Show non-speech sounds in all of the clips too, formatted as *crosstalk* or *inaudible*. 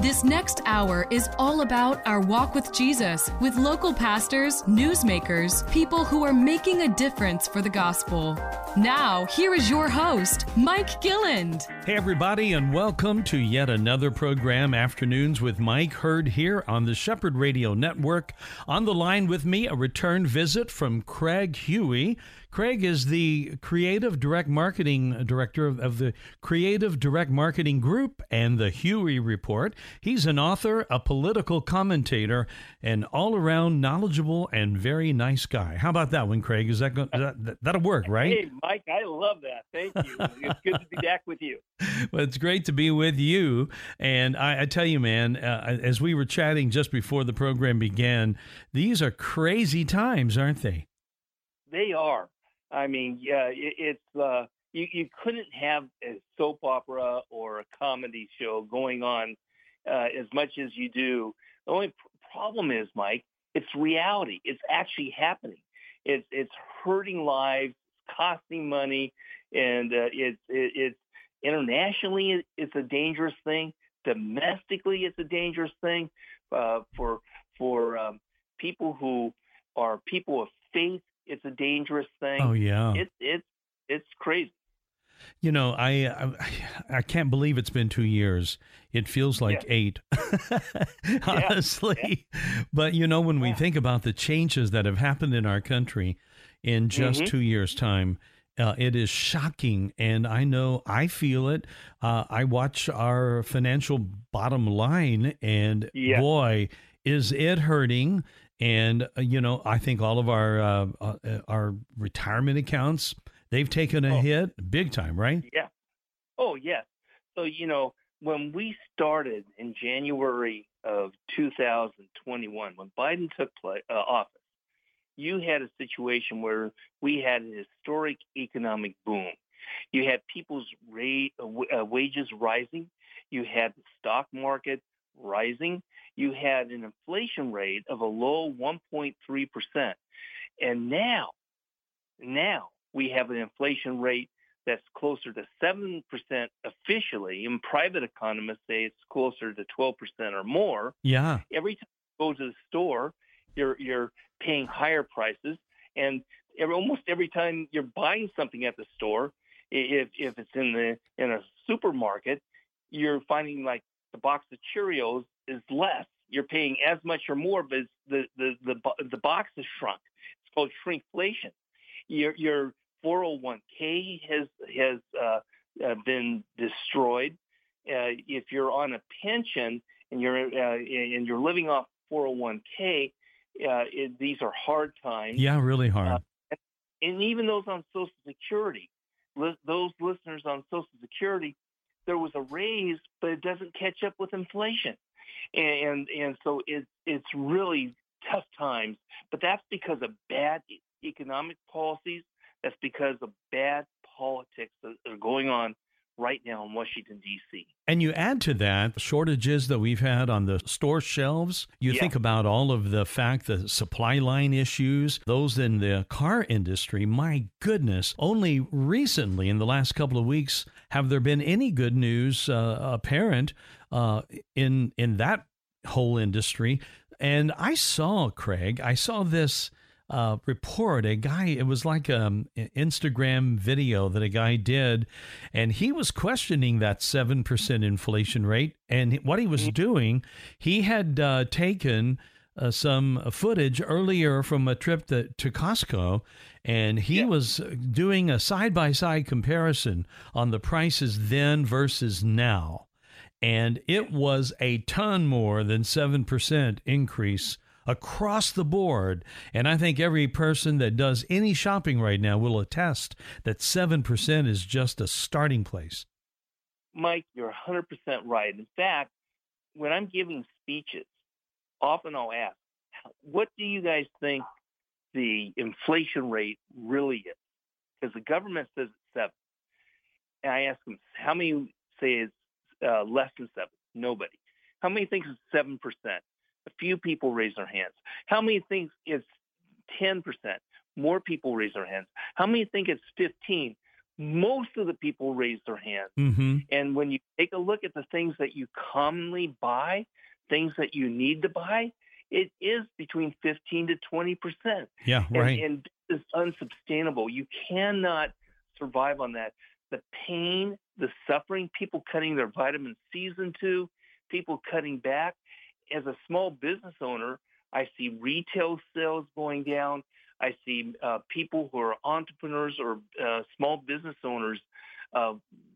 This next hour is all about our walk with Jesus with local pastors, newsmakers, people who are making a difference for the gospel. Now, here is your host, Mike Gilland. Hey, everybody, and welcome to yet another program, Afternoons with Mike, heard here on the Shepherd Radio Network. On the line with me, a return visit from Craig Huey. Craig is the creative direct marketing director of, of, the Creative Direct Marketing Group and the Huey Report. He's an author, a political commentator, an all around knowledgeable and very nice guy. How about that one, Craig? Is that, go, that that'll work, right? Hey, Mike, I love that. Thank you. it's good to be back with you. *laughs* Well, it's great to be with you. And I, I tell you, man, uh, as we were chatting just before the program began, these are crazy times, aren't they? They are. I mean, yeah, it, it's uh, you, you couldn't have a soap opera or a comedy show going on uh, as much as you do. The only problem is, Mike, it's reality. It's actually happening. It's it's hurting lives, costing money, and uh, it's it, it's internationally it's a dangerous thing. Domestically, it's a dangerous thing uh, for for um, people who are people of faith it's a dangerous thing. Oh yeah. It's it's it's crazy. You know, I, I, *sighs* I can't believe it's been two years. It feels like yeah. eight, *laughs* honestly. Yeah. But you know, when yeah. we think about the changes that have happened in our country in just mm-hmm. two years' time, uh, it is shocking, and I know I feel it. Uh, I watch our financial bottom line, and boy, is it hurting and uh, you know I think all of our uh, uh, our retirement accounts they've taken a oh. hit big time, right? Yeah. Oh yes. So you know when we started in January of 2021, when Biden took play, uh, office, you had a situation where we had a historic economic boom. You had people's rate, uh, wages rising. You had the stock market rising you had an inflation rate of a low 1.3%. And now, now we have an inflation rate that's closer to 7% officially, and private economists say it's closer to 12% or more. Yeah. Every time you go to the store, you're, you're paying higher prices. And every, almost every time you're buying something at the store, if, if it's in the in a supermarket, you're finding like the box of Cheerios is less. You're paying as much or more, but the the the the box has shrunk. It's called shrinkflation. Your your 401k has has uh, uh, been destroyed. Uh, if you're on a pension and you're uh, and you're living off 401k, uh, it, these are hard times. Yeah, really hard. Uh, and even those on Social Security, li- those listeners on Social Security, there was a raise, but it doesn't catch up with inflation and and so it's it's really tough times. But that's because of bad economic policies. That's because of bad politics that are going on right now in Washington, D.C. And you add to that shortages that we've had on the store shelves. You yeah. think about all of the fact the supply line issues, those in the car industry. My goodness, only recently in the last couple of weeks have there been any good news uh, apparent uh, in in that whole industry. And I saw Craig. I saw this uh, report. A guy. It was like um, an Instagram video that a guy did, and he was questioning that seven percent inflation rate. And what he was mm-hmm. doing, he had uh, taken. Uh, some footage earlier from a trip to, to Costco, and he yeah. was doing a side by side comparison on the prices then versus now and it was a ton more than 7% increase across the board. And I think every person that does any shopping right now will attest that 7% is just a starting place. Mike, you're 100% right. In fact, when I'm giving speeches, often I'll ask, what do you guys think the inflation rate really is? Because the government says it's 7. And I ask them, how many say it's uh, less than seven? Nobody. How many thinks it's seven percent? A few people raise their hands. How many think it's 10%? More people raise their hands. How many think it's 15? Most of the people raise their hands. Mm-hmm. And when you take a look at the things that you commonly buy, things that you need to buy, it is between 15 to 20 percent. Yeah, right. And, and it's unsustainable. You cannot survive on that. The pain, the suffering, people cutting their vitamin C's into, people cutting back. As a small business owner, I see retail sales going down. I see uh, people who are entrepreneurs or uh, small business owners, uh,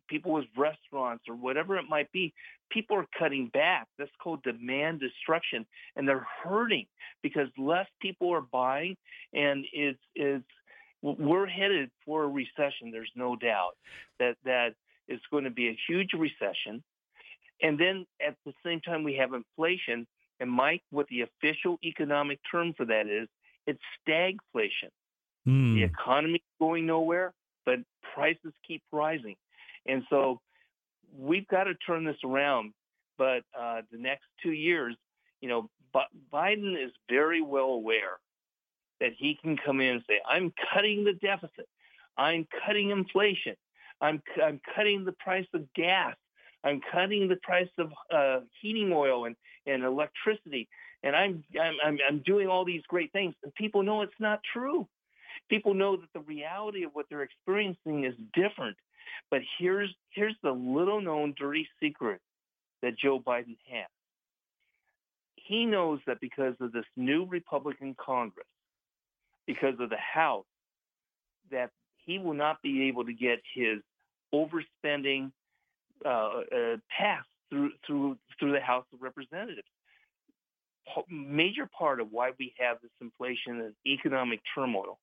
people with restaurants or whatever it might be. People are cutting back. That's called demand destruction, and they're hurting because less people are buying, and it's it's we're headed for a recession. There's no doubt that that is going to be a huge recession. And then at the same time, we have inflation. And Mike, what the official economic term for that is, it's stagflation. Mm. The economy going nowhere, but prices keep rising. And so we've got to turn this around. But uh, the next two years, you know, Biden is very well aware that he can come in and say, I'm cutting the deficit. I'm cutting inflation. I'm, I'm cutting the price of gas. I'm cutting the price of uh, heating oil and, and electricity. And I'm, I'm, I'm doing all these great things. And people know it's not true. People know that the reality of what they're experiencing is different. But here's, here's the little known dirty secret that Joe Biden has. He knows that because of this new Republican Congress, because of the House, that he will not be able to get his overspending uh, uh, passed through through through the House of Representatives. Major part of why we have this inflation and economic turmoil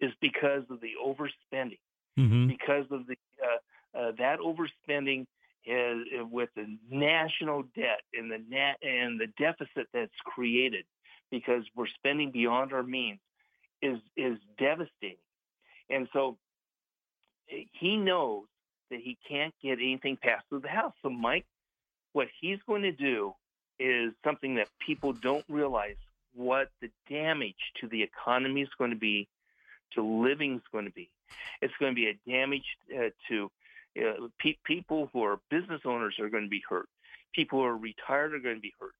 is because of the overspending, mm-hmm. because of the uh, uh that overspending is, uh, with the national debt and the net and the deficit that's created because we're spending beyond our means is is devastating. And so he knows that he can't get anything passed through the House. So Mike, what he's going to do is something that people don't realize what the damage to the economy is going to be, to living is going to be. It's going to be a damage uh, to uh, pe- people who are business owners are going to be hurt. People who are retired are going to be hurt.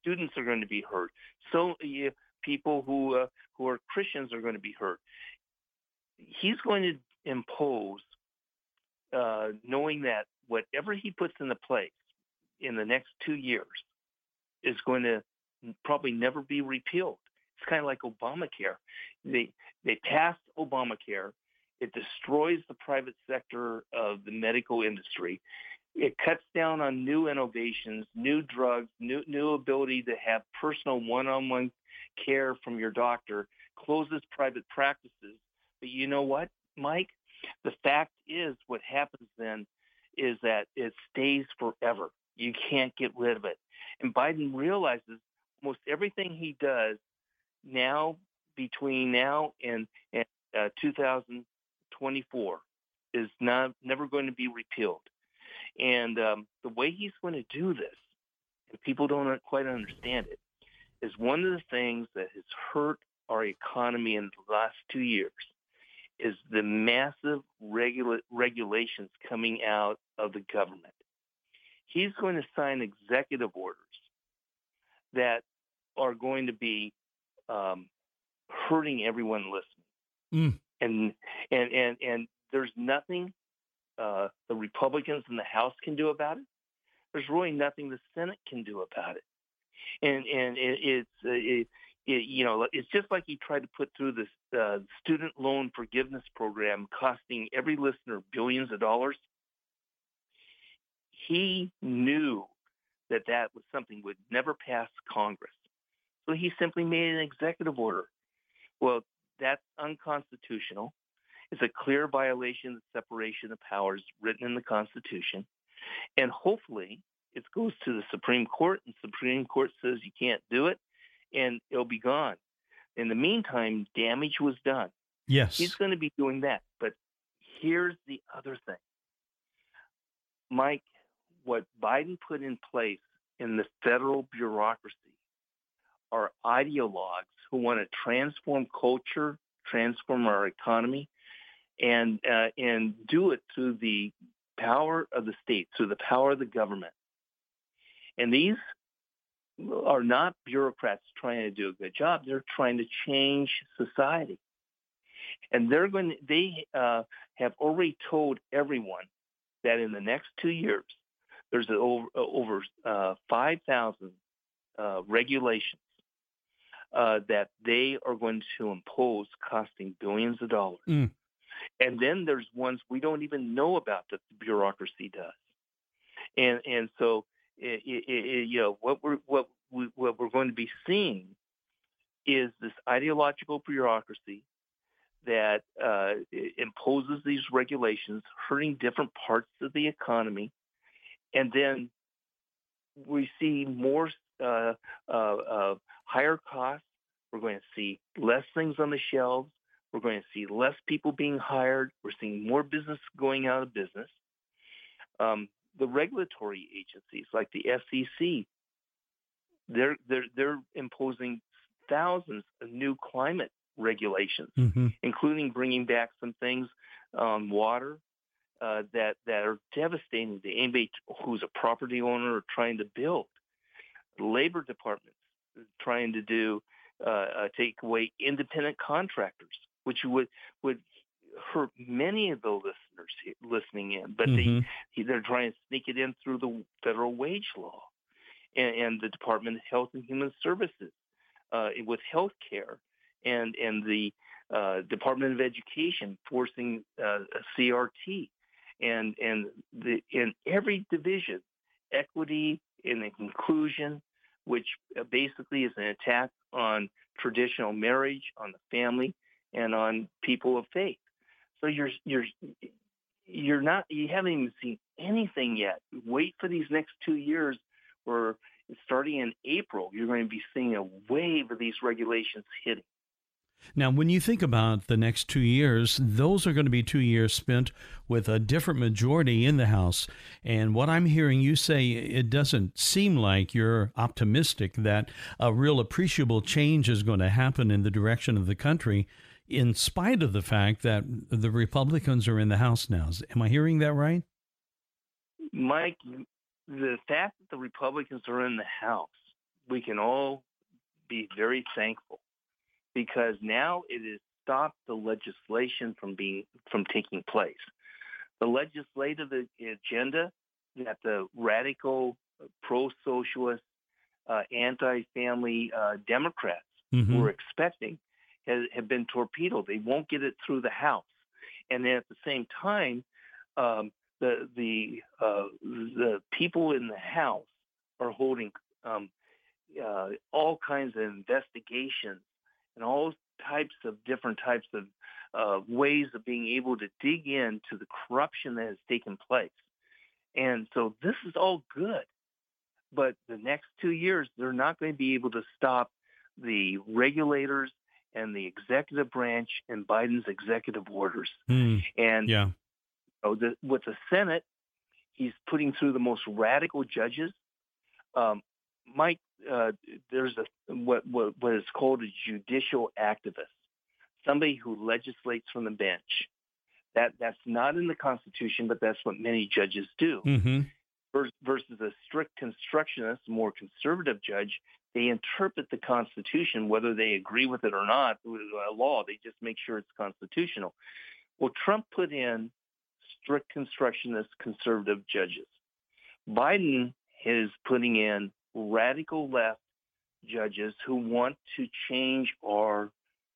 Students are going to be hurt. So uh, people who uh, who are Christians are going to be hurt. He's going to impose, uh, knowing that whatever he puts into place in the next two years is going to probably never be repealed. It's kind of like Obamacare. They they passed Obamacare. It destroys the private sector of the medical industry. It cuts down on new innovations, new drugs, new new ability to have personal one-on-one care from your doctor, closes private practices. But you know what, Mike? The fact is, what happens then is that it stays forever. You can't get rid of it. And Biden realizes almost everything he does now, between now and, and uh, 2024, is not never going to be repealed. And um, the way he's going to do this, and people don't quite understand it, is one of the things that has hurt our economy in the last two years is the massive regula- regulations coming out of the government. He's going to sign executive orders that are going to be um, hurting everyone listening. Mm. And, and, and, and there's nothing uh, the Republicans in the House can do about it. There's really nothing the Senate can do about it and and it, it's uh, it, it, you know it's just like he tried to put through this uh, student loan forgiveness program, costing every listener billions of dollars. He knew that that was something would never pass Congress, so he simply made an executive order. Well, that's unconstitutional. It's a clear violation of the separation of powers written in the Constitution. And hopefully, it goes to the Supreme Court, and Supreme Court says you can't do it, and it'll be gone. In the meantime, damage was done. Yes. He's going to be doing that. But here's the other thing. Mike, what Biden put in place in the federal bureaucracy are ideologues who want to transform culture, transform our economy, and uh, and do it through the power of the state, through the power of the government. And these are not bureaucrats trying to do a good job. They're trying to change society. And they're going. To, they uh, have already told everyone that in the next two years, there's over over uh, five thousand uh, regulations uh, that they are going to impose, costing billions of dollars. Mm. And then there's ones we don't even know about that the bureaucracy does. And and so it, it, you know what we're what we, what we're going to be seeing is this ideological bureaucracy that uh, imposes these regulations, hurting different parts of the economy, and then we see more uh, uh, uh, higher costs. We're going to see less things on the shelves. We're going to see less people being hired. We're seeing more business going out of business. Um, the regulatory agencies like the FCC, they're they're they're imposing thousands of new climate regulations, mm-hmm. including bringing back some things on water uh, that that are devastating to anybody who's a property owner or trying to build. Labor departments trying to do uh, uh, take away independent contractors, which would would hurt many of the listeners listening in, but mm-hmm. they they're trying to sneak it in through the federal wage law and, and the Department of Health and Human Services uh, with health care and and the uh, Department of Education forcing uh, a CRT and and the in every division equity and inclusion which uh, basically is an attack on traditional marriage, on the family, and on people of faith. So you're you're you're not you haven't even seen anything yet. Wait for these next two years, where starting in April, you're going to be seeing a wave of these regulations hitting. Now, when you think about the next two years, those are going to be two years spent with a different majority in the House. And what I'm hearing you say, it doesn't seem like you're optimistic that a real appreciable change is going to happen in the direction of the country, in spite of the fact that the Republicans are in the House now. Am I hearing that right? Mike, the fact that the Republicans are in the House, we can all be very thankful because now it has stopped the legislation from being from taking place. The legislative agenda that the radical, uh, pro-socialist, uh, anti-family uh, Democrats mm-hmm. were expecting has, have been torpedoed. They won't get it through the House, and then at the same time, um, the the uh, the people in the House are holding um, uh, all kinds of investigations and all types of different types of uh, ways of being able to dig into the corruption that has taken place. And so this is all good. But the next two years, they're not going to be able to stop the regulators and the executive branch and Biden's executive orders. Mm, and yeah. You know, the, with the Senate, he's putting through the most radical judges. Um, Mike, uh, there's a what, what what is called a judicial activist, somebody who legislates from the bench. That that's not in the Constitution, but that's what many judges do. Mm-hmm. Versus a strict constructionist, more conservative judge, they interpret the Constitution, whether they agree with it or not, a law. They just make sure it's constitutional. Well, Trump put in strict constructionist conservative judges. Biden is putting in radical left judges who want to change our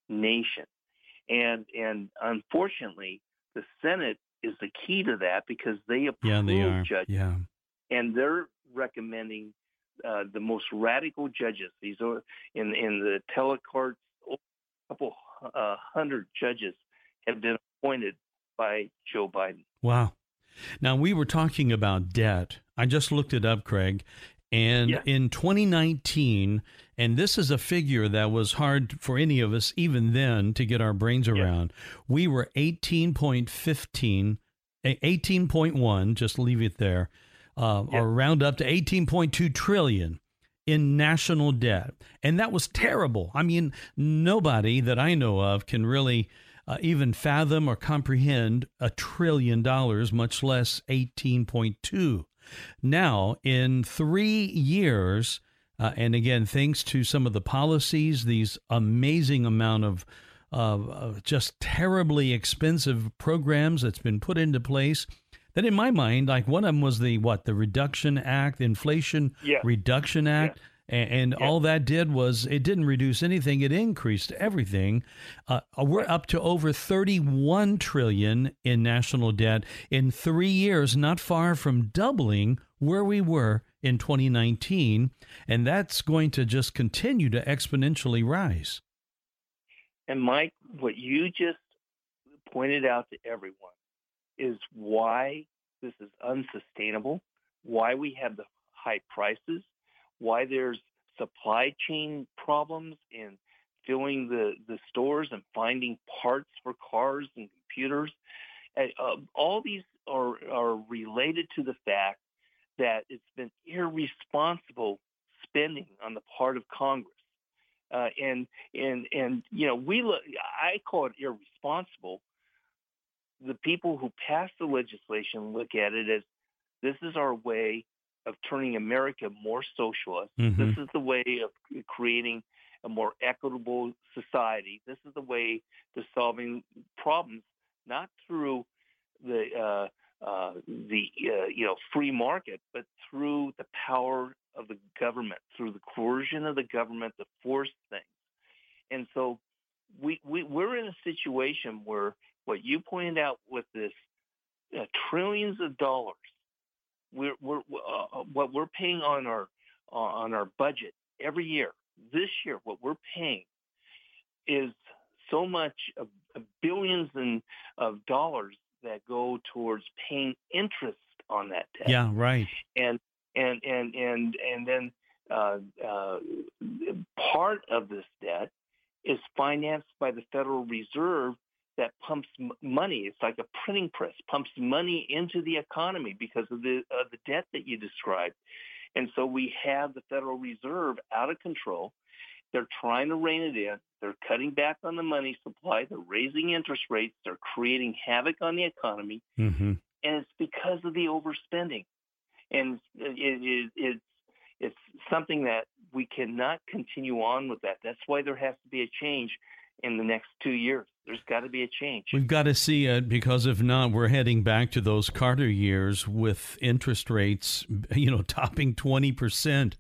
nation. And and unfortunately, the Senate is the key to that because they approve yeah, they are. judges. Yeah. And they're recommending uh, the most radical judges. These are in in the telecourts. A couple uh, hundred judges have been appointed by Joe Biden. Wow. Now we were talking about debt. I just looked it up, Craig, and yeah. in 2019, and this is a figure that was hard for any of us even then to get our brains around, yeah. we were 18.15, 18.1, just leave it there, uh, or round up to 18.2 trillion in national debt. And that was terrible. I mean, nobody that I know of can really uh, even fathom or comprehend a trillion dollars, much less 18.2. Now, in three years, uh, and again, thanks to some of the policies, these amazing amount of uh, just terribly expensive programs that's been put into place. That, in my mind, like one of them was the what the Reduction Act, Inflation yeah. Reduction Act. Yeah. And, all that did was it didn't reduce anything; it increased everything. Uh, we're up to over 31 trillion in national debt in three years, not far from doubling where we were in 2019, and that's going to just continue to exponentially rise. And Mike, what you just pointed out to everyone is why this is unsustainable, why we have the high prices, why there's supply chain problems in filling the, the stores and finding parts for cars and computers. And, uh, all these are, are related to the fact that it's been irresponsible spending on the part of Congress. Uh, and and and you know we look. I call it irresponsible. The people who pass the legislation look at it as this is our way of turning America more socialist. Mm-hmm. This is the way of creating a more equitable society. This is the way to solving problems, not through the uh, uh, the uh, you know free market, but through the power of the government, through the coercion of the government to force things. And so we, we we're in a situation where what you pointed out with this uh, trillions of dollars, we're, we're uh, uh, what we're paying on our on our budget every year. This year, what we're paying is so much of, of billions and of dollars that go towards paying interest on that debt. Yeah, right. And and and and and then uh, uh, part of this debt is financed by the Federal Reserve that pumps m- money. It's like a printing press, pumps money into the economy because of the uh, the debt that you described. And so we have the Federal Reserve out of control. They're trying to rein it in. They're cutting back on the money supply. They're raising interest rates. They're creating havoc on the economy. Mm-hmm. And it's because of the overspending. And it, it, it's, it's something that we cannot continue on with that. That's why there has to be a change in the next two years. There's got to be a change. We've got to see it because if not, we're heading back to those Carter years with interest rates, *laughs* you know, topping 20%.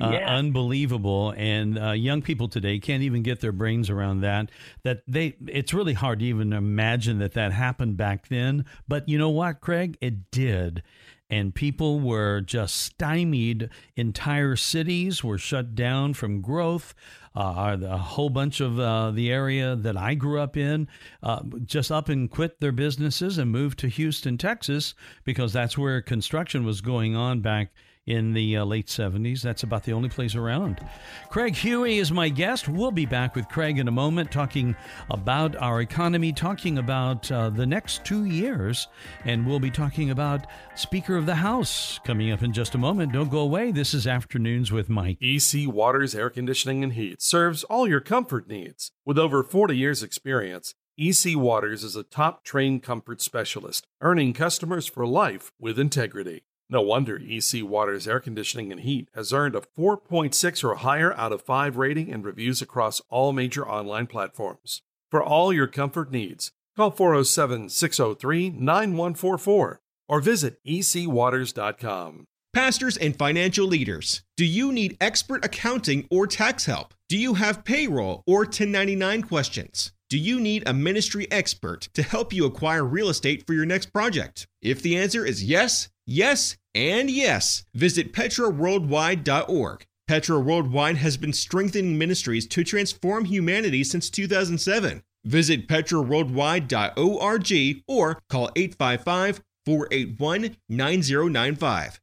Uh, unbelievable. And uh, young people today can't even get their brains around that. That they, it's really hard to even imagine that that happened back then. But you know what, Craig? It did and people were just stymied. Entire cities were shut down from growth. Uh, a whole bunch of uh, the area that I grew up in uh, just up and quit their businesses and moved to Houston, Texas, because that's where construction was going on back in the uh, late 70s. That's about the only place around. Craig Huey is my guest. We'll be back with Craig in a moment, talking about our economy, talking about uh, the next two years, and we'll be talking about Speaker of the House coming up in just a moment. Don't go away. This is Afternoons with Mike. EC Waters Air Conditioning and Heat serves all your comfort needs. With over 40 years' experience, EC Waters is a top trained comfort specialist, earning customers for life with integrity. No wonder EC Water's air conditioning and heat has earned a 4.6 or higher out of 5 rating and reviews across all major online platforms. For all your comfort needs, call 407 603 9144 or visit ecwaters.com. Pastors and financial leaders, do you need expert accounting or tax help? Do you have payroll or 1099 questions? Do you need a ministry expert to help you acquire real estate for your next project? If the answer is yes, yes, and yes, visit petraworldwide.org. Petra Worldwide has been strengthening ministries to transform humanity since 2007. Visit petraworldwide.org or call 855 481 9095.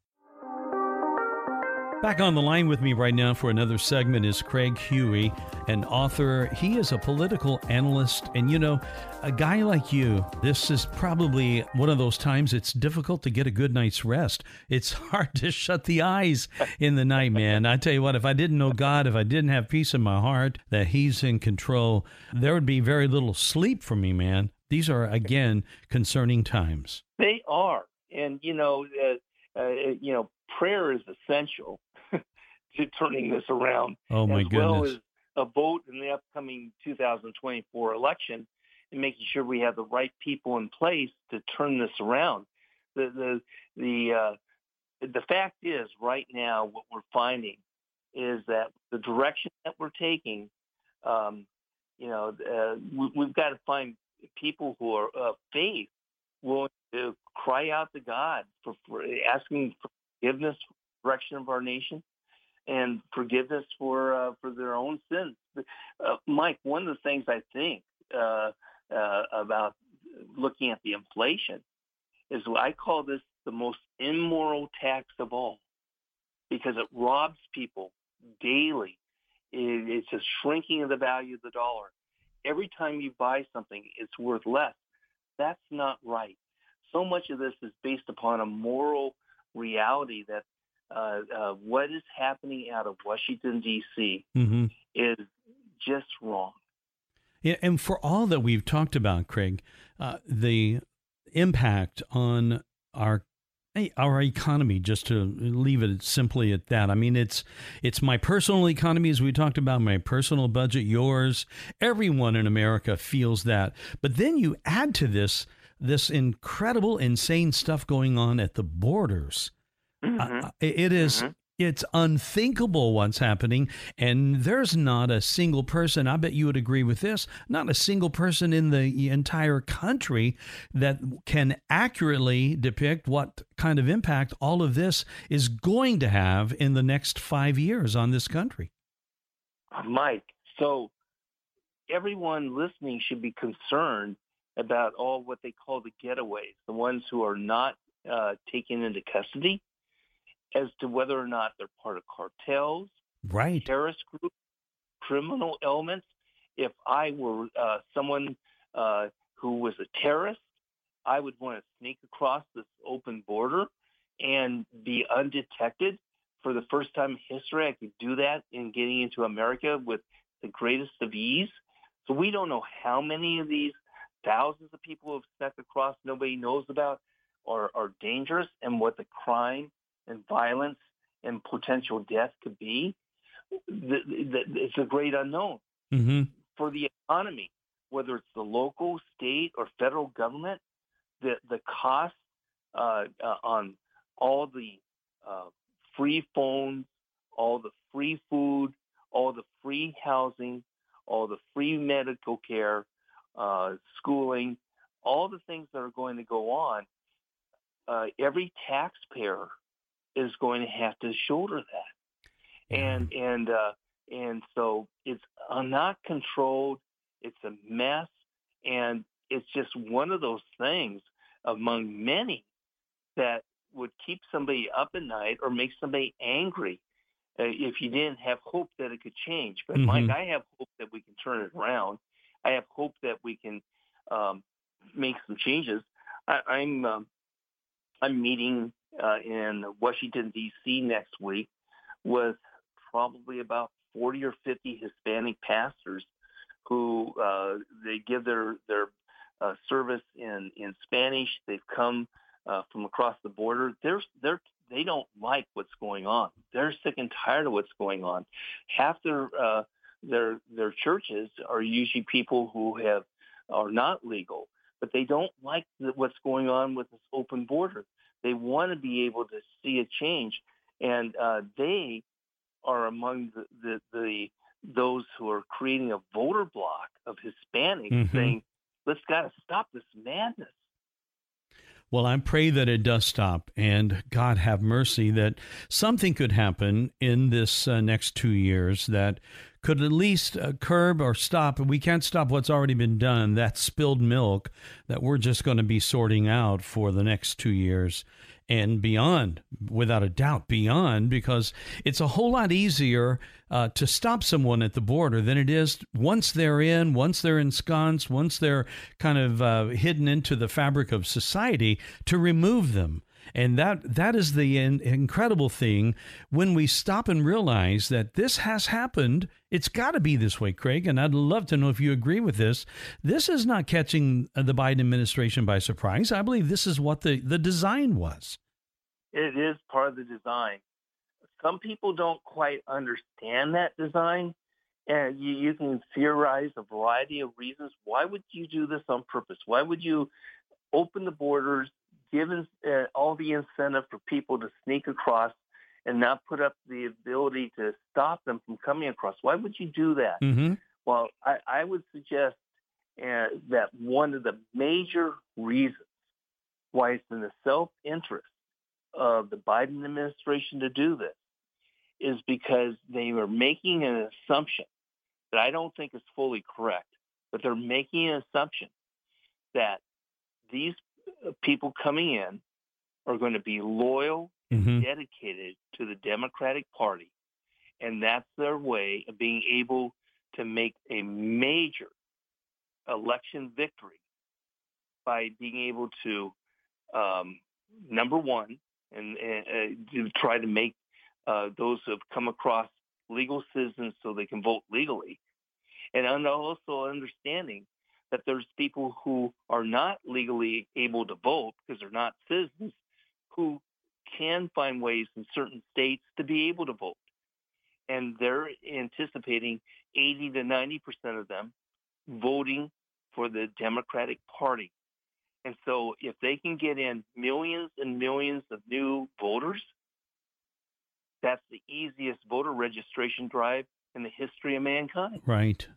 Back on the line with me right now for another segment is Craig Huey, an author. He is a political analyst. And you know, a guy like you, this is probably one of those times it's difficult to get a good night's rest. It's *laughs* hard to shut the eyes in the night, man. I tell you what, if I didn't know God, if I didn't have peace in my heart that He's in control, there would be very little sleep for me, man. These are, again, concerning times. They are. And, you know, uh, uh, you know, prayer is essential to turning this around. Oh my as goodness! Well as a vote in the upcoming 2024 election and making sure we have the right people in place to turn this around. The the the uh, the fact is, right now, what we're finding is that the direction that we're taking, um, you know, uh, we, have got to find people who are of faith willing to cry out to God for, for asking forgiveness for the direction of our nation and forgiveness for uh, for their own sins. Uh, Mike, one of the things I think uh, uh, about looking at the inflation is I call this the most immoral tax of all because it robs people daily. It's a shrinking of the value of the dollar. Every time you buy something, it's worth less. That's not right. So much of this is based upon a moral reality that uh, uh, what is happening out of Washington D.C. Mm-hmm. is just wrong. Yeah, and for all that we've talked about, Craig, uh, the impact on our our economy just to leave it simply at that i mean it's it's my personal economy as we talked about my personal budget yours everyone in america feels that but then you add to this this incredible insane stuff going on at the borders Mm-hmm. Uh, it is, mm-hmm. It's unthinkable what's happening, and there's not a single person. I bet you would agree with this. Not a single person in the entire country that can accurately depict what kind of impact all of this is going to have in the next five years on this country. Mike, so everyone listening should be concerned about all what they call the getaways, the ones who are not uh, taken into custody as to whether or not they're part of cartels, right, terrorist groups, criminal elements. If I were uh, someone uh, who was a terrorist, I would want to sneak across this open border and be undetected. For the first time in history, I could do that in getting into America with the greatest of ease. So we don't know how many of these thousands of people who have snuck across nobody knows about are, are dangerous and what the crime and violence and potential death could be, the, the, it's a great unknown. Mm-hmm. For the economy, whether it's the local, state, or federal government, the, the cost uh, uh, on all the uh, free phones, all the free food, all the free housing, all the free medical care, uh, schooling, all the things that are going to go on, uh, every taxpayer is going to have to shoulder that. And and uh, and so it's not controlled. It's a mess, and it's just one of those things among many that would keep somebody up at night or make somebody angry uh, if you didn't have hope that it could change. But mm-hmm. Mike, I have hope that we can turn it around. I have hope that we can um, make some changes. I, I'm um, I'm meeting uh, in Washington, D.C. next week with probably about 40 or 50 Hispanic pastors who uh, they give their, their uh, service in, in Spanish. They've come uh, from across the border. They're, they're, they don't like what's going on. They're sick and tired of what's going on. Half their, uh, their, their churches are usually people who have, are not legal, but they don't like what's going on with this open border. They want to be able to see a change, and uh, they are among the, the, the those who are creating a voter block of Hispanics, mm-hmm. saying, "Let's got to stop this madness." Well, I pray that it does stop, and God have mercy that something could happen in this uh, next two years that could at least uh, curb or stop. We can't stop what's already been done. That spilled milk that we're just going to be sorting out for the next two years. and beyond, without a doubt, beyond, because it's a whole lot easier uh, to stop someone at the border than it is once they're in, once they're ensconced, once they're kind of uh, hidden into the fabric of society to remove them. And that that is the in, incredible thing when we stop and realize that this has happened. It's got to be this way, Craig. And I'd love to know if you agree with this. This is not catching uh, the Biden administration by surprise. I believe this is what the, the design was. It is part of the design. Some people don't quite understand that design. And you, you can theorize a variety of reasons. Why would you do this on purpose? Why would you open the borders given uh, all the incentive for people to sneak across and not put up the ability to stop them from coming across. Why would you do that? Mm-hmm. Well, I, I, would suggest uh, that one of the major reasons why it's in the self-interest of the Biden administration to do this is because they are making an assumption that I don't think is fully correct, but they're making an assumption that these people coming in are going to be loyal, mm-hmm. dedicated to the Democratic Party. And that's their way of being able to make a major election victory by being able to, um, number one, and, and uh, to try to make uh, those who have come across legal citizens so they can vote legally. And also understanding that there's people who are not legally able to vote because they're not citizens who can find ways in certain states to be able to vote. And they're anticipating 80 to 90% of them voting for the Democratic Party. And so if they can get in millions and millions of new voters, that's the easiest voter registration drive in the history of mankind. Right.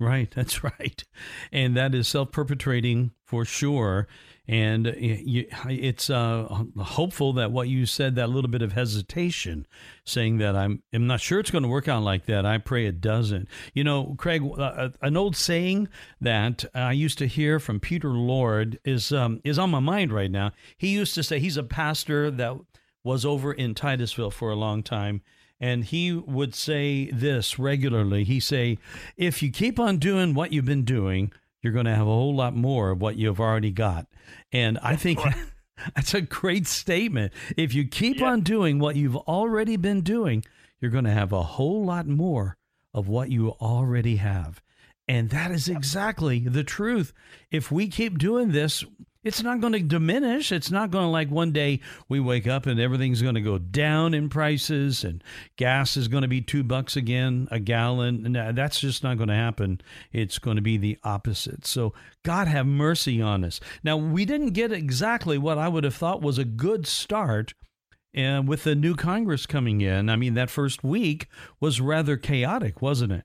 Right, *laughs* that's right. And that is self perpetrating for sure. And it's uh, hopeful that what you said, that little bit of hesitation, saying that I'm, I'm not sure it's going to work out like that. I pray it doesn't. You know, Craig, uh, uh, an old saying that I used to hear from Peter Lord is um, is on my mind right now. He used to say he's a pastor that was over in Titusville for a long time and he would say this regularly. He say, "If you keep on doing what you've been doing, you're going to have a whole lot more of what you've already got." And I think *laughs* that's a great statement. If you keep yeah. on doing what you've already been doing, you're going to have a whole lot more of what you already have. And that is exactly the truth. If we keep doing this, it's not going to diminish. It's not going to like one day we wake up and everything's going to go down in prices and gas is going to be two bucks again a gallon. No, that's just not going to happen. It's going to be the opposite. So God have mercy on us. Now, we didn't get exactly what I would have thought was a good start. And with the new Congress coming in, I mean, that first week was rather chaotic, wasn't it?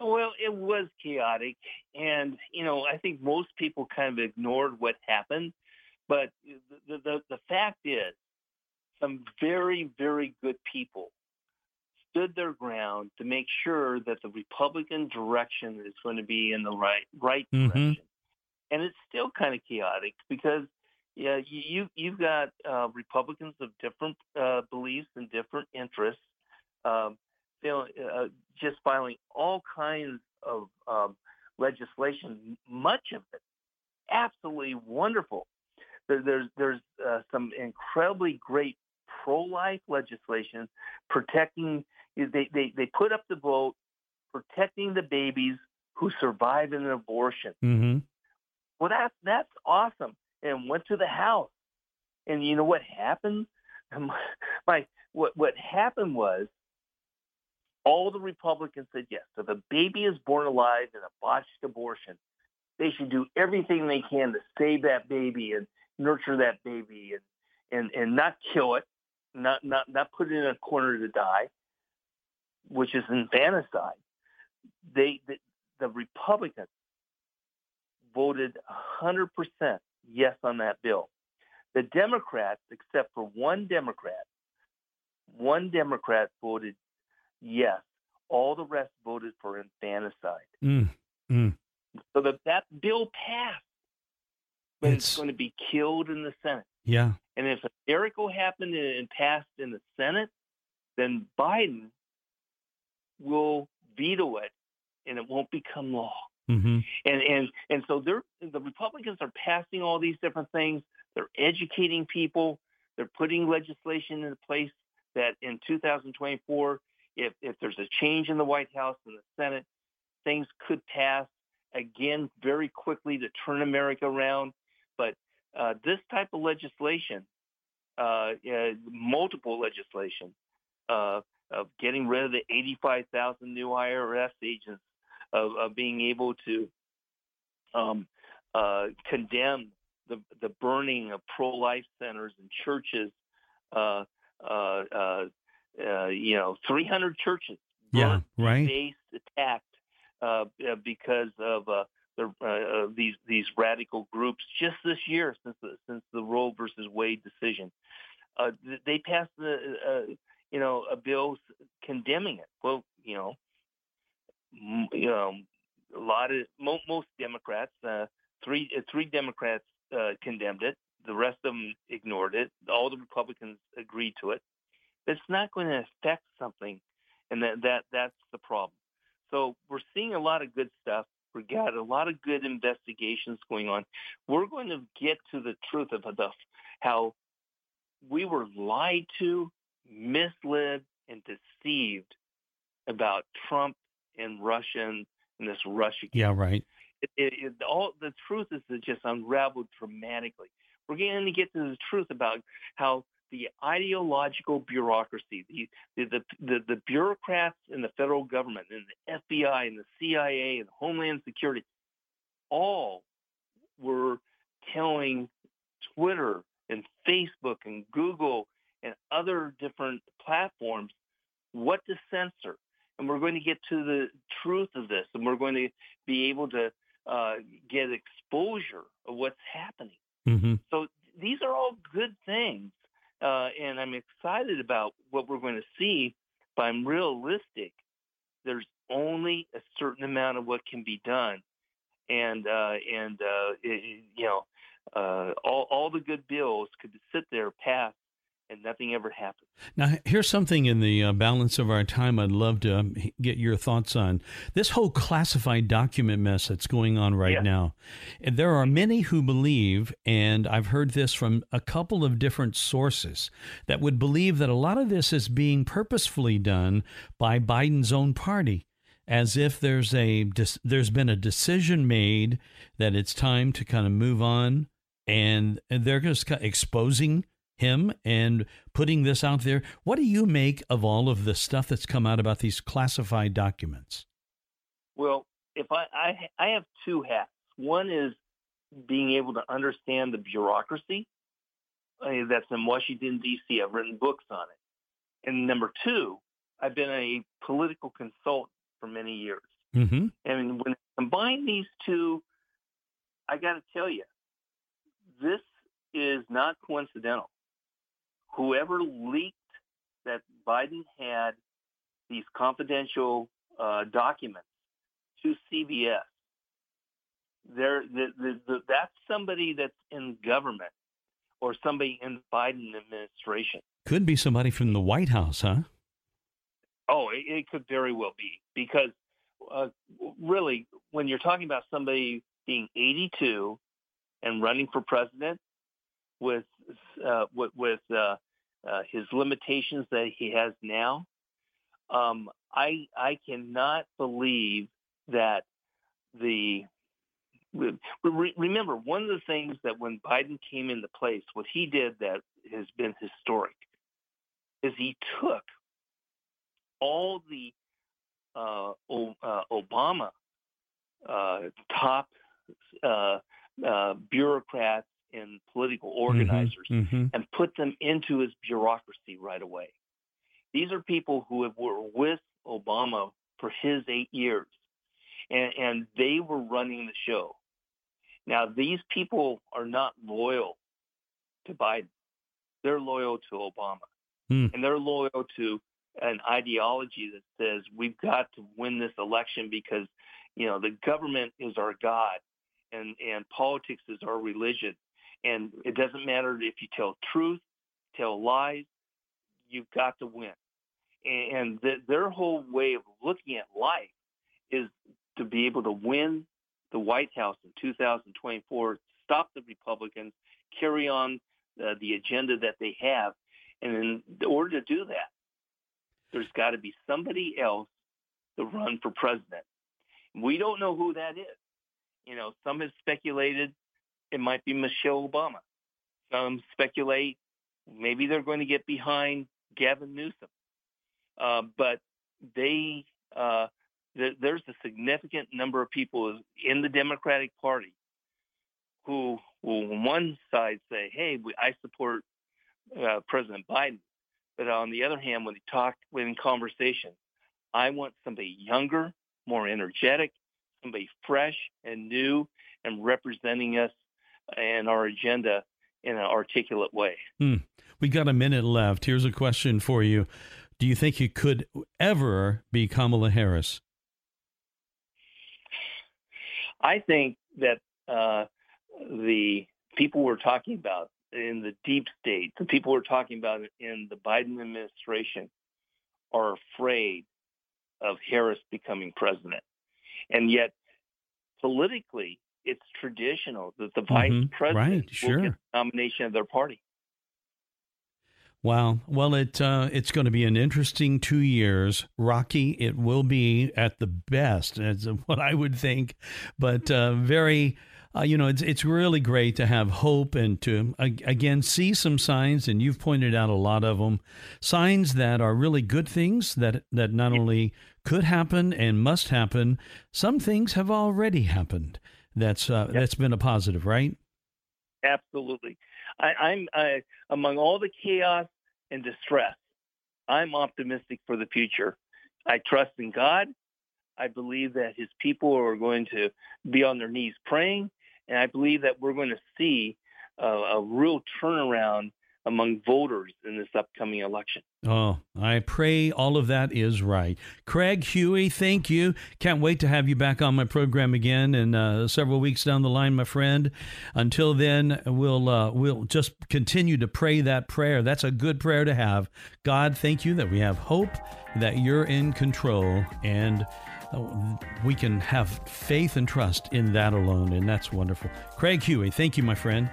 Well, it was chaotic, and you know, I think most people kind of ignored what happened. But the the, the fact is, some very very good people stood their ground to make sure that the Republican direction is going to be in the right right mm-hmm. direction. And it's still kind of chaotic because yeah, you you've got uh, Republicans of different uh, beliefs and different interests. Um, uh, just filing all kinds of um, legislation, much of it absolutely wonderful. There, there's there's uh, some incredibly great pro-life legislation protecting. They, they they put up the vote protecting the babies who survive an abortion. Mm-hmm. Well, that's that's awesome. And went to the House, and you know what happened? *laughs* My what what happened was all the Republicans said yes. So the baby is born alive in a botched abortion. They should do everything they can to save that baby and nurture that baby and, and, and not kill it, not, not, not put it in a corner to die, which is infanticide. They, the, the Republicans voted 100% yes on that bill. The Democrats, except for one Democrat, one Democrat voted Yes. All the rest voted for infanticide. Mm, mm. So that that bill passed, but it's, it's going to be killed in the Senate. Yeah. And if a miracle happened and passed in the Senate, then Biden will veto it and it won't become law. Mm-hmm. And and and so they're the Republicans are passing all these different things. They're educating people. They're putting legislation into place that in 2024, if if there's a change in the White House and the Senate, things could pass again very quickly to turn America around. But uh, this type of legislation, uh, uh, multiple legislation, uh, of getting rid of the 85,000 new IRS agents, of, of being able to um, uh, condemn the, the burning of pro-life centers and churches. Uh, uh, uh, uh you know, 300 churches. Yeah, right. Based attacked uh, because of the, these these radical groups just this year since the since the Roe versus Wade decision. they passed the you know, a bill condemning it. Well, you know, m- you know, a lot of mo- most Democrats, uh, three uh, three Democrats uh, condemned it. The rest of them ignored it. All the Republicans agreed to it. It's not going to affect something, and that that that's the problem. So we're seeing a lot of good stuff. We got a lot of good investigations going on. We're going to get to the truth of the how we were lied to misled and deceived about Trump and Russian and this Russia. Yeah, right. It, it, it, all the truth is just unraveled dramatically. We're going to get to the truth about how the ideological bureaucracy, the the, the the bureaucrats in the federal government and the FBI and the CIA and Homeland Security, all were telling Twitter and Facebook and Google and other different platforms what to censor. And we're going to get to the truth of this, and we're going to be able to uh, get exposure of what's happening. Mm-hmm. So these are all good things, uh, and I'm excited about what we're going to see. But I'm realistic. There's only a certain amount of what can be done, and uh, and uh, it, you know, uh, all all the good bills could sit there pass and nothing ever happened. Now, here's something in the uh, balance of our time I'd love to um, get your thoughts on. This whole classified document mess that's going on right now. And there are many who believe, and I've heard this from a couple of different sources, that would believe that a lot of this is being purposefully done by Biden's own party. As if there's a there's been a decision made that it's time to kind of move on, and they're just exposing him and putting this out there. What do you make of all of the stuff that's come out about these classified documents? Well, if I I, I have two hats. One is being able to understand the bureaucracy uh, that's in Washington D.C. I've written books on it, and number two, I've been a political consultant for many years. Mm-hmm. And when I combine these two, I got to tell you, this is not coincidental whoever leaked that Biden had these confidential uh, documents to CBS, there, the, the, the, that's somebody that's in government or somebody in the Biden administration. Could be somebody from the White House, huh? Oh, it, it could very well be because uh, really, when you're talking about somebody being 82 and running for president with uh, with, with uh, uh, his limitations that he has now, um, I I cannot believe that the re, remember one of the things that when Biden came into place, what he did that has been historic is he took all the uh, o, uh, Obama uh, top uh, uh, bureaucrats and political mm-hmm. organizers mm-hmm, mm-hmm. and put them into his bureaucracy right away. These are people who have, were with Obama for his eight years, and, and they were running the show. Now, these people are not loyal to Biden. They're loyal to Obama. Mm. And they're loyal to an ideology that says we've got to win this election because, you know, the government is our God and, and politics is our religion And it doesn't matter if you tell truth, tell lies, you've got to win. And the, their whole way of looking at life is to be able to win the White House in 2024, stop the Republicans, carry on uh, the agenda that they have. And in order to do that, there's got to be somebody else to run for president. We don't know who that is. You know, some have speculated it might be Michelle Obama. Some speculate maybe they're going to get behind Gavin Newsom. Uh, but they, uh, th- there's a significant number of people in the Democratic Party who will, on one side, say, "Hey, we, I support uh, President Biden," but on the other hand, when they talk when in conversation, I want somebody younger, more energetic, somebody fresh and new, and representing us and our agenda in an articulate way. Hmm. We got a minute left. Here's a question for you. Do you think you could ever be Kamala Harris? I think that uh, the people we're talking about in the deep state, the people we're talking about in the Biden administration, are afraid of Harris becoming president. And yet, politically, it's traditional that the vice mm-hmm. president right, sure. will get the nomination of their party. Wow. Well, it uh, it's going to be an interesting two years. Rocky, it will be at the best, as what I would think, but uh, very. Uh, you know, it's it's really great to have hope and to again see some signs, and you've pointed out a lot of them, signs that are really good things that that not only could happen and must happen. Some things have already happened. That's uh, yep. that's been a positive, right? Absolutely. I, I'm I, among all the chaos and distress. I'm optimistic for the future. I trust in God. I believe that His people are going to be on their knees praying, and I believe that we're going to see a, a real turnaround among voters in this upcoming election. Oh, I pray all of that is right. Craig Huey, thank you. Can't wait to have you back on my program again in uh, several weeks down the line, my friend. Until then, we'll uh, we'll just continue to pray that prayer. That's a good prayer to have. God, thank you that we have hope, that you're in control, and uh, we can have faith and trust in that alone, and that's wonderful. Craig Huey, thank you, my friend.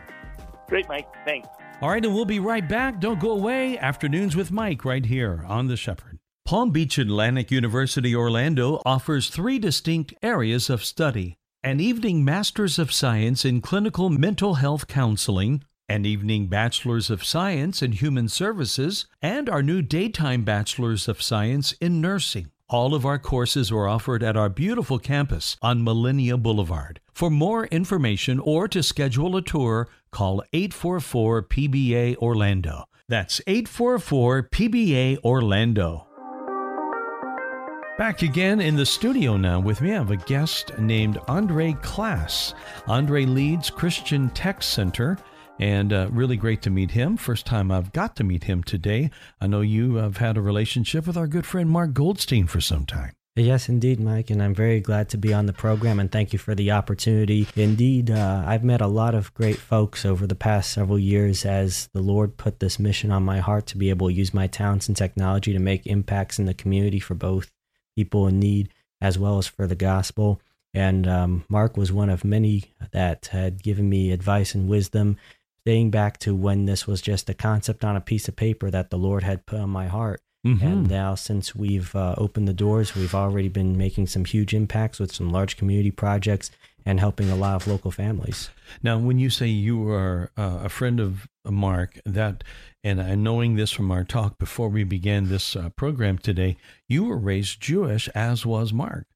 Great, Mike. Thanks. All right, and we'll be right back. Don't go away. Afternoons with Mike right here on The Shepherd. Palm Beach Atlantic University Orlando offers three distinct areas of study an evening Master's of Science in Clinical Mental Health Counseling, an evening Bachelor's of Science in Human Services, and our new daytime Bachelor's of Science in Nursing. All of our courses are offered at our beautiful campus on Millenia Boulevard. For more information or to schedule a tour, call 844 PBA Orlando. That's 844 PBA Orlando. Back again in the studio now with me, I have a guest named Andre Klass. Andre leads Christian Tech Center and uh, really great to meet him. First time I've got to meet him today. I know you have had a relationship with our good friend Mark Goldstein for some time. Yes, indeed, Mike, and I'm very glad to be on the program and thank you for the opportunity. Indeed, uh, I've met a lot of great folks over the past several years as the Lord put this mission on my heart to be able to use my talents and technology to make impacts in the community for both people in need as well as for the gospel. And um, Mark was one of many that had given me advice and wisdom dating back to when this was just a concept on a piece of paper that the Lord had put on my heart. Mm-hmm. And now, since we've uh, opened the doors, we've already been making some huge impacts with some large community projects and helping a lot of local families. Now, when you say you are uh, a friend of Mark, that and uh, knowing this from our talk before we began this uh, program today, you were raised Jewish, as was Mark.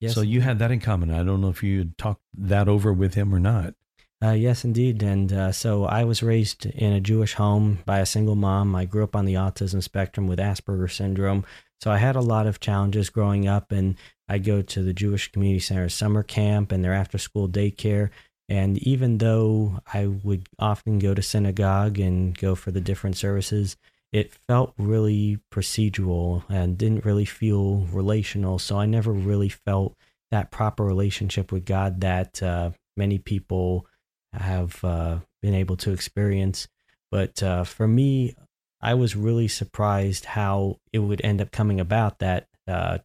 Yes. So you had that in common. I don't know if you talked that over with him or not. Uh, yes, indeed. And uh, so I was raised in a Jewish home by a single mom. I grew up on the autism spectrum with Asperger syndrome. So I had a lot of challenges growing up, and I'd go to the Jewish Community Center summer camp and their after school daycare. And even though I would often go to synagogue and go for the different services, it felt really procedural and didn't really feel relational. So I never really felt that proper relationship with God that uh, many people have uh, been able to experience. But uh, for me, I was really surprised how it would end up coming about that uh,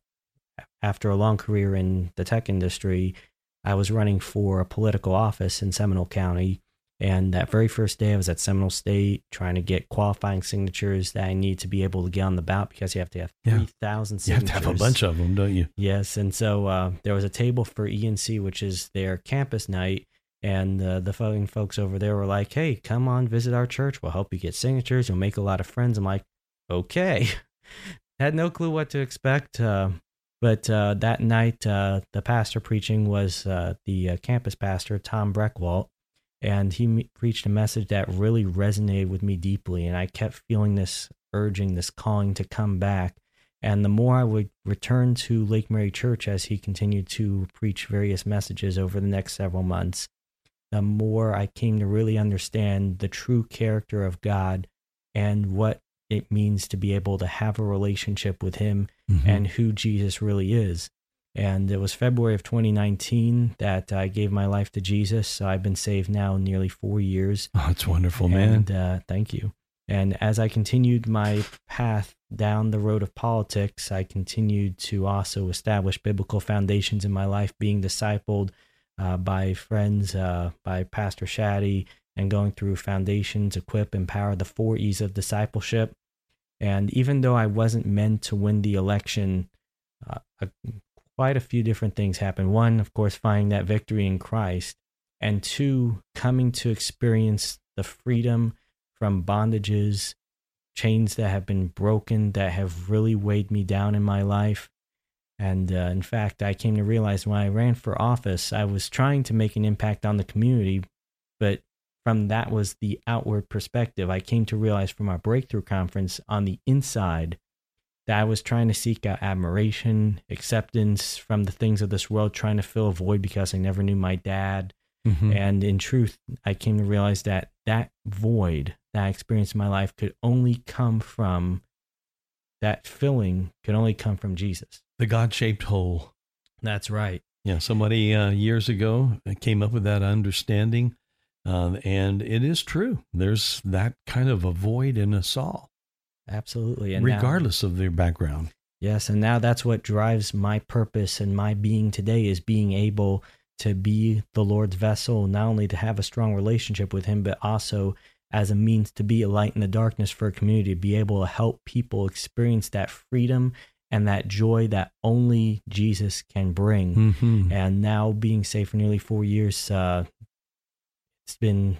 after a long career in the tech industry, I was running for a political office in Seminole County. And that very first day, I was at Seminole State trying to get qualifying signatures that I need to be able to get on the ballot because you have to have Yeah. 3,000 signatures. You have to have a bunch of them, don't you? Yes, and so uh, there was a table for ENC, which is their campus night, and uh, the fucking folks over there were like, "Hey, come on, visit our church. We'll help you get signatures. You'll make a lot of friends." I'm like, "Okay." *laughs* Had no clue what to expect, uh, but uh, that night uh, the pastor preaching was uh, the uh, campus pastor Tom Breckwalt, and he preached a message that really resonated with me deeply, and I kept feeling this urging, this calling to come back. And the more I would return to Lake Mary Church as he continued to preach various messages over the next several months, the more I came to really understand the true character of God and what it means to be able to have a relationship with Him Mhm. and who Jesus really is. And it was February of 2019 that I gave my life to Jesus. So I've been saved now nearly four years. *laughs* oh, it's wonderful, man. And uh, thank you. And as I continued my path down the road of politics, I continued to also establish biblical foundations in my life, being discipled uh, by friends, uh, by Pastor Shaddy, and going through foundations, equip, empower, the four E's of discipleship. And even though I wasn't meant to win the election, uh, a, quite a few different things happened. One, of course, finding that victory in Christ, and two, coming to experience the freedom from bondages, chains that have been broken that have really weighed me down in my life. And uh, in fact, I came to realize when I ran for office, I was trying to make an impact on the community, but from that was the outward perspective. I came to realize from our breakthrough conference on the inside that I was trying to seek out admiration, acceptance from the things of this world, trying to fill a void because I never knew my dad. Mhm. And in truth, I came to realize that that void that I experienced in my life could only come from that filling, could only come from Jesus. The God shaped hole. That's right. Yeah, somebody uh, years ago came up with that understanding, uh, and it is true. There's that kind of a void in us all, Absolutely. And now- regardless of their background. Yes, and now that's what drives my purpose and my being today is being able to be the Lord's vessel, not only to have a strong relationship with Him, but also as a means to be a light in the darkness for a community, to be able to help people experience that freedom and that joy that only Jesus can bring. Mm-hmm. And now being saved for nearly four years, uh, it's been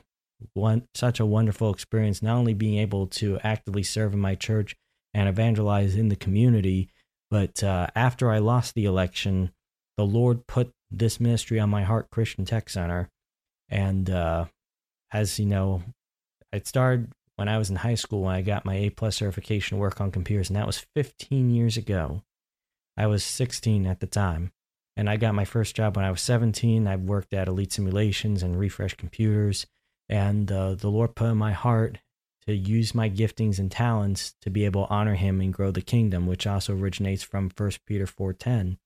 one such a wonderful experience. Not only being able to actively serve in my church and evangelize in the community, but uh, after I lost the election, the Lord put this ministry on my heart, Christian Tech Center, and uh, as you know, it started when I was in high school when I got my A plus certification to work on computers, and that was 15 years ago. I was 16 at the time, and I got my first job when I was 17. I worked at Elite Simulations and Refresh Computers, and uh, the Lord put in my heart to use my giftings and talents to be able to honor Him and grow the kingdom, which also originates from 1 Peter 4:10.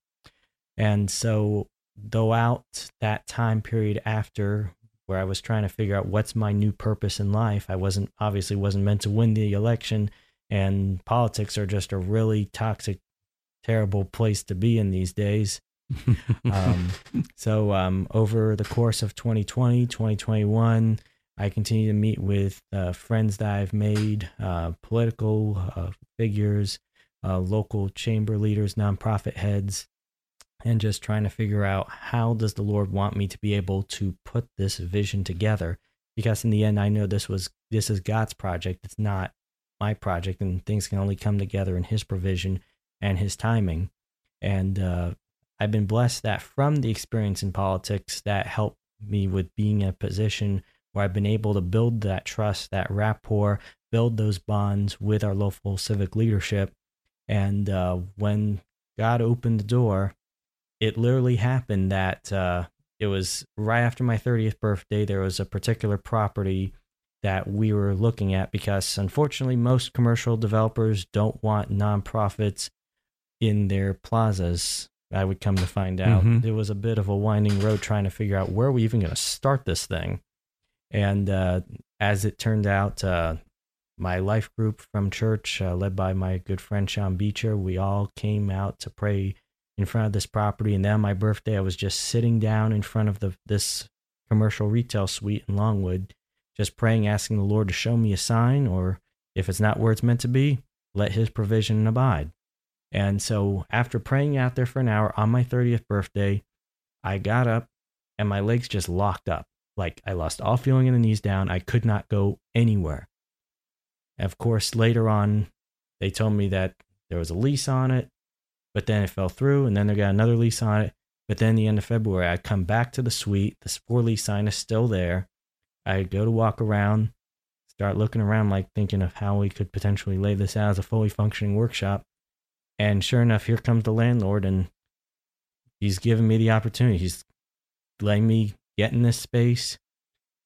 And so, throughout that time period after where I was trying to figure out what's my new purpose in life, I wasn't obviously wasn't meant to win the election, and politics are just a really toxic, terrible place to be in these days. *laughs* um, so um, over the course of 2020, 2021, I continue to meet with uh, friends that I've made, uh, political uh, figures, uh, local chamber leaders, nonprofit heads, and just trying to figure out how does the Lord want me to be able to put this vision together? Because in the end, I know this was this is God's project. It's not my project, and things can only come together in His provision and His timing. And uh, I've been blessed that from the experience in politics that helped me with being in a position where I've been able to build that trust, that rapport, build those bonds with our local civic leadership. And uh, when God opened the door, it literally happened that uh, it was right after my 30th birthday. There was a particular property that we were looking at because unfortunately, most commercial developers don't want nonprofits in their plazas. I would come to find out Mhm. it was a bit of a winding road trying to figure out where are we even going to start this thing. And uh, as it turned out, uh, my life group from church, uh, led by my good friend Sean Beecher, we all came out to pray in front of this property. And then on my birthday, I was just sitting down in front of the this commercial retail suite in Longwood, just praying, asking the Lord to show me a sign, or if it's not where it's meant to be, let His provision abide. And so, after praying out there for an hour on my 30th birthday, I got up and my legs just locked up. Like I lost all feeling in the knees down. I could not go anywhere. Of course, later on, they told me that there was a lease on it, but then it fell through, and then they got another lease on it. But then the end of February, I come back to the suite. The for lease sign is still there. I go to walk around, start looking around, like thinking of how we could potentially lay this out as a fully functioning workshop. And sure enough, here comes the landlord, and he's giving me the opportunity. He's letting me get in this space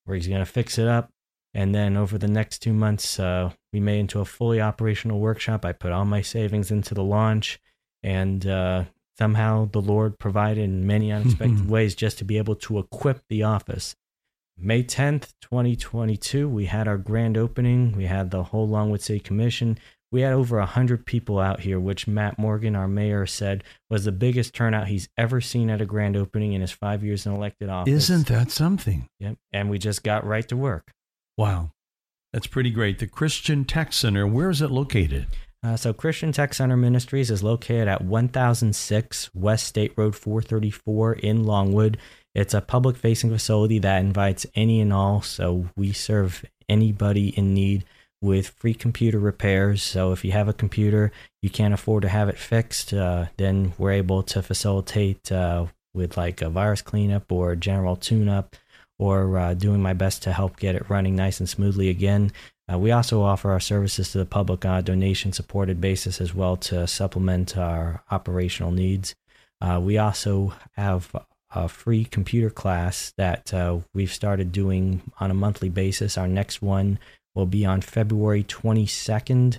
where he's going to fix it up. And then over the next two months, uh, we made into a fully operational workshop. I put all my savings into the launch, and uh, somehow the Lord provided in many *laughs* unexpected ways just to be able to equip the office. May 10th, 2022, we had our grand opening. We had the whole Longwood City Commission we had over 100 people out here, which Matt Morgan, our mayor, said was the biggest turnout he's ever seen at a grand opening in his five years in elected office. Isn't that something? Yep. And we just got right to work. Wow. That's pretty great. The Christian Tech Center, where is it located? Uh, so, Christian Tech Center Ministries is located at 1006 West State Road 434 in Longwood. It's a public facing facility that invites any and all. So, we serve anybody in need with free computer repairs. So if you have a computer, you can't afford to have it fixed, uh, then we're able to facilitate uh, with like a virus cleanup or general tune up or uh, doing my best to help get it running nice and smoothly again. Uh, we also offer our services to the public on a donation supported basis as well to supplement our operational needs. Uh, we also have a free computer class that uh, we've started doing on a monthly basis. Our next one will be on February 22nd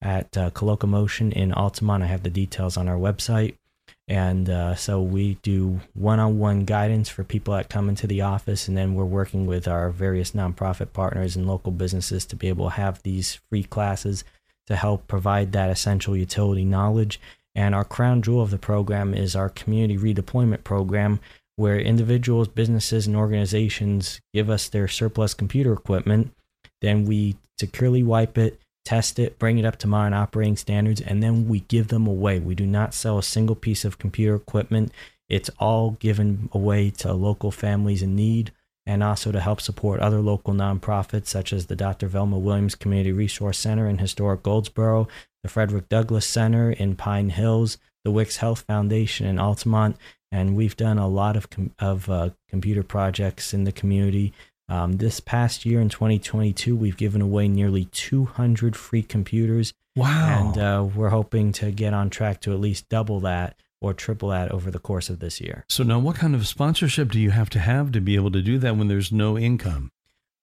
at uh, Collocomotion in Altamonte. I have the details on our website. And uh, so we do one on one guidance for people that come into the office. And then we're working with our various nonprofit partners and local businesses to be able to have these free classes to help provide that essential utility knowledge. And our crown jewel of the program is our community redeployment program, where individuals, businesses, and organizations give us their surplus computer equipment then we securely wipe it, test it, bring it up to modern operating standards, and then we give them away. We do not sell a single piece of computer equipment. It's all given away to local families in need and also to help support other local nonprofits such as the Dr. Velma Williams Community Resource Center in historic Goldsboro, the Frederick Douglass Center in Pine Hills, the Wicks Health Foundation in Altamonte, and we've done a lot of com- of uh, computer projects in the community um, this past year in 2022, we've given away nearly 200 free computers. Wow. And uh, we're hoping to get on track to at least double that or triple that over the course of this year. So, now what kind of sponsorship do you have to have to be able to do that when there's no income?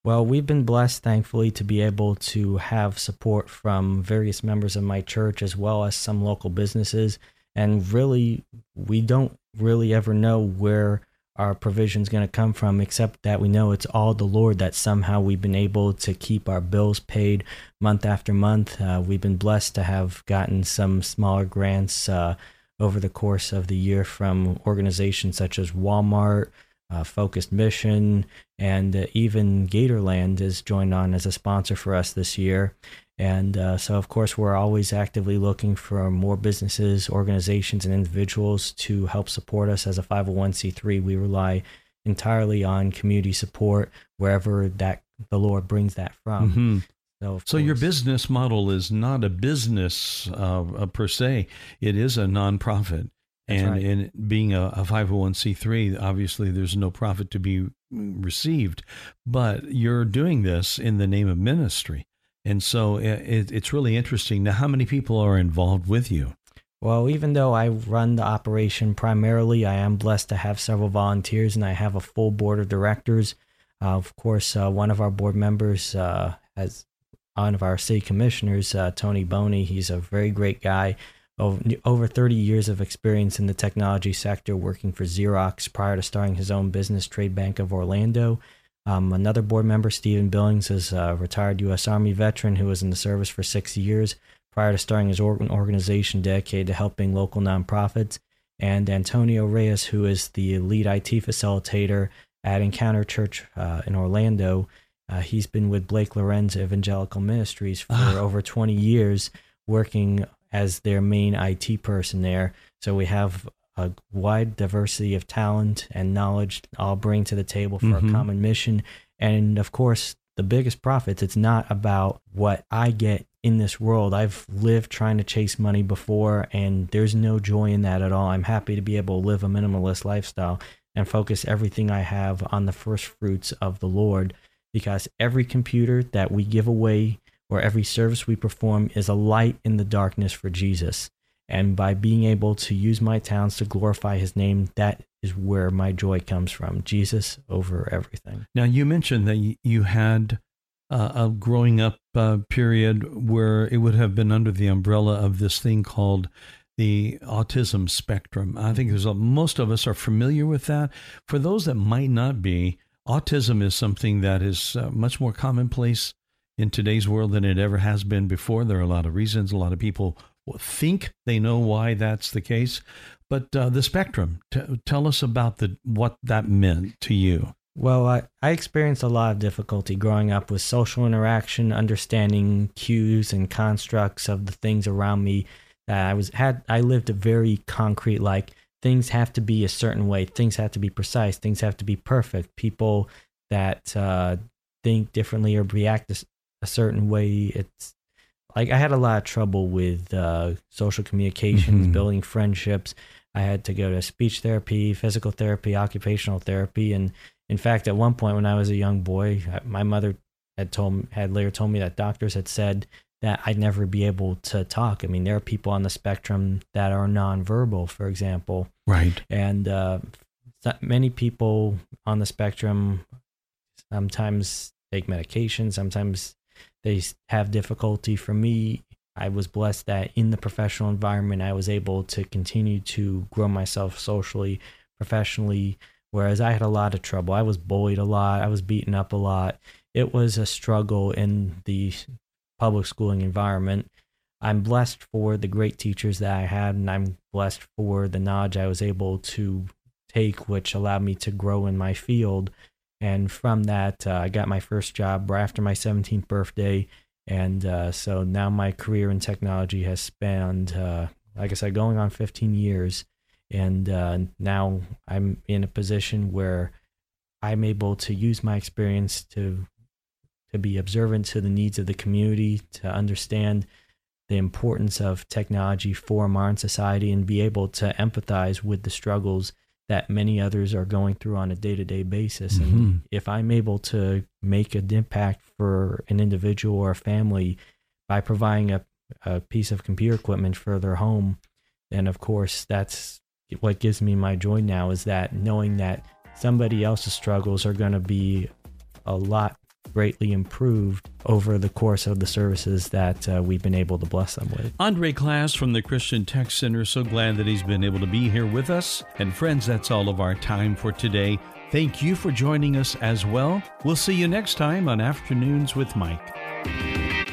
Well, we've been blessed, thankfully, to be able to have support from various members of my church as well as some local businesses. And really, we don't really ever know where our provision is going to come from, except that we know it's all the Lord that somehow we've been able to keep our bills paid month after month. Uh, we've been blessed to have gotten some smaller grants uh, over the course of the year from organizations such as Walmart, uh, Focused Mission, and uh, even Gatorland has joined on as a sponsor for us this year. And uh, so, of course, we're always actively looking for more businesses, organizations, and individuals to help support us as a 501c3. We rely entirely on community support wherever that the Lord brings that from. Mm-hmm. So, so your business model is not a business uh, per se; it is a nonprofit. That's and right. in being a, a 501c3, obviously there's no profit to be received, but you're doing this in the name of ministry. And so it, it's really interesting. Now, how many people are involved with you? Well, even though I run the operation primarily, I am blessed to have several volunteers and I have a full board of directors. Uh, of course, uh, one of our board members, uh, as one of our city commissioners, uh, Tony Boney, he's a very great guy. Over 30 years of experience in the technology sector, working for Xerox prior to starting his own business, Trade Bank of Orlando. Um, another board member, Stephen Billings, is a retired U.S. Army veteran who was in the service for six years prior to starting his organization dedicated to helping local nonprofits. And Antonio Reyes, who is the lead IT facilitator at Encounter Church uh, in Orlando. Uh, he's been with Blake Lorenz Evangelical Ministries for ah. over 20 years, working as their main IT person there. So we have a wide diversity of talent and knowledge all bring to the table for mm-hmm. a common mission. And of course, the biggest profits, it's not about what I get in this world. I've lived trying to chase money before, and there's no joy in that at all. I'm happy to be able to live a minimalist lifestyle and focus everything I have on the first fruits of the Lord because every computer that we give away or every service we perform is a light in the darkness for Jesus. And by being able to use my talents to glorify his name, that is where my joy comes from. Jesus over everything. Now, you mentioned that you had uh, a growing up uh, period where it would have been under the umbrella of this thing called the autism spectrum. I think there's a, most of us are familiar with that. For those that might not be, autism is something that is uh, much more commonplace in today's world than it ever has been before. There are a lot of reasons. A lot of people think they know why that's the case. But uh, the spectrum, t- tell us about the what that meant to you. Well, I, I experienced a lot of difficulty growing up with social interaction, understanding cues and constructs of the things around me. That I was had I lived a very concrete like things have to be a certain way, things have to be precise, things have to be perfect. People that uh, think differently or react a, a certain way, it's like I had a lot of trouble with uh, social communications, mm-hmm. building friendships. I had to go to speech therapy, physical therapy, occupational therapy, and in fact, at one point when I was a young boy, my mother had told had later told me that doctors had said that I'd never be able to talk. I mean, there are people on the spectrum that are nonverbal, for example, right, and uh, many people on the spectrum sometimes take medication, sometimes they have difficulty. For me, I was blessed that in the professional environment, I was able to continue to grow myself socially, professionally. Whereas I had a lot of trouble. I was bullied a lot. I was beaten up a lot. It was a struggle in the public schooling environment. I'm blessed for the great teachers that I had, and I'm blessed for the knowledge I was able to take, which allowed me to grow in my field and from that, uh, I got my first job right after my 17th birthday. And uh, so now my career in technology has spanned, uh, like I said, going on 15 years. And uh, now I'm in a position where I'm able to use my experience to to be observant to the needs of the community, to understand the importance of technology for modern society, and be able to empathize with the struggles that many others are going through on a day-to-day basis mm-hmm. and if i'm able to make an impact for an individual or a family by providing a, a piece of computer equipment for their home then of course that's what gives me my joy now is that knowing that somebody else's struggles are going to be a lot greatly improved over the course of the services that uh, we've been able to bless them with. Andre Klass from the Christian Tech Center, so glad that he's been able to be here with us. And friends, that's all of our time for today. Thank you for joining us as well. We'll see you next time on Afternoons with Mike.